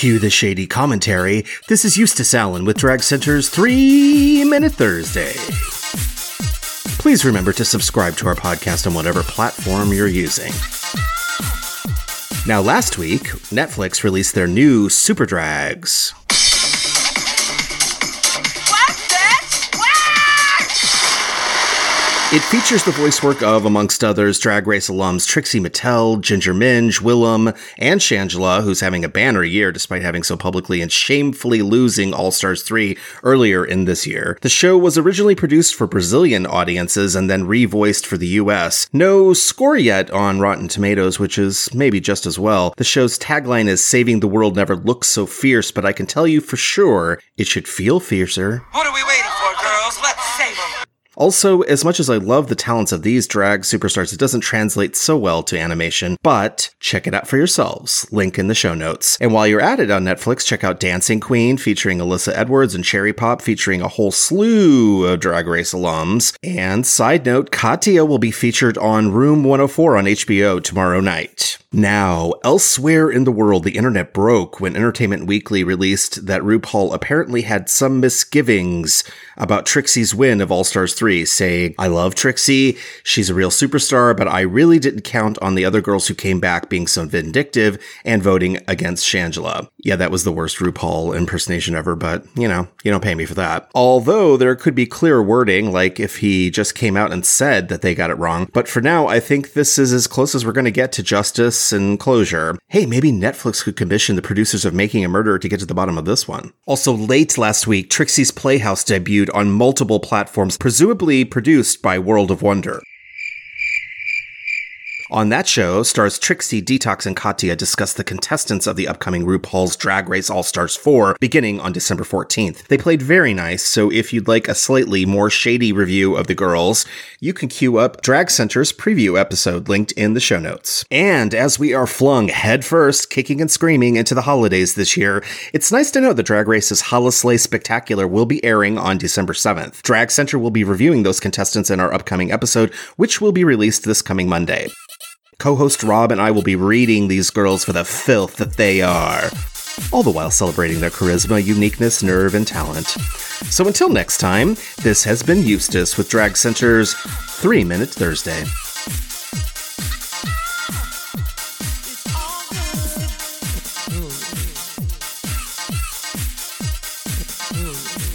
Cue the shady commentary. This is Eustace Allen with Drag Center's 3 Minute Thursday. Please remember to subscribe to our podcast on whatever platform you're using. Now, last week, Netflix released their new Super Drags. It features the voice work of, amongst others, Drag Race alums Trixie Mattel, Ginger Minj, Willam, and Shangela, who's having a banner year despite having so publicly and shamefully losing All Stars 3 earlier in this year. The show was originally produced for Brazilian audiences and then revoiced for the US. No score yet on Rotten Tomatoes, which is maybe just as well. The show's tagline is Saving the World Never Looks So Fierce, but I can tell you for sure it should feel fiercer. What are we waiting for, girls? Let's save them. Also, as much as I love the talents of these drag superstars, it doesn't translate so well to animation, but check it out for yourselves. Link in the show notes. And while you're at it on Netflix, check out Dancing Queen featuring Alyssa Edwards and Cherry Pop featuring a whole slew of Drag Race alums. And side note, Katya will be featured on Room 104 on HBO tomorrow night. Now, elsewhere in the world, the internet broke when Entertainment Weekly released that RuPaul apparently had some misgivings about Trixie's win of All Stars 3, saying, I love Trixie, she's a real superstar, but I really didn't count on the other girls who came back being so vindictive and voting against Shangela. Yeah, that was the worst RuPaul impersonation ever, but you know, you don't pay me for that. Although there could be clear wording, like if he just came out and said that they got it wrong. But for now, I think this is as close as we're going to get to justice and closure. Hey, maybe Netflix could commission the producers of Making a Murderer to get to the bottom of this one. Also, late last week, Trixie's Playhouse debuted on multiple platforms, presumably produced by World of Wonder. On that show, stars Trixie, Detox, and Katya discuss the contestants of the upcoming RuPaul's Drag Race All Stars 4 beginning on December 14th. They played very nice, so if you'd like a slightly more shady review of the girls, you can queue up Drag Center's preview episode linked in the show notes. And as we are flung headfirst, kicking and screaming into the holidays this year, it's nice to know that Drag Race's Holislay Spectacular will be airing on December 7th. Drag Center will be reviewing those contestants in our upcoming episode, which will be released this coming Monday co host Rob and I will be reading these girls for the filth that they are, all the while celebrating their charisma, uniqueness, nerve, and talent. So until next time, this has been Eustace with Drag Center's 3 Minute Thursday. Mm.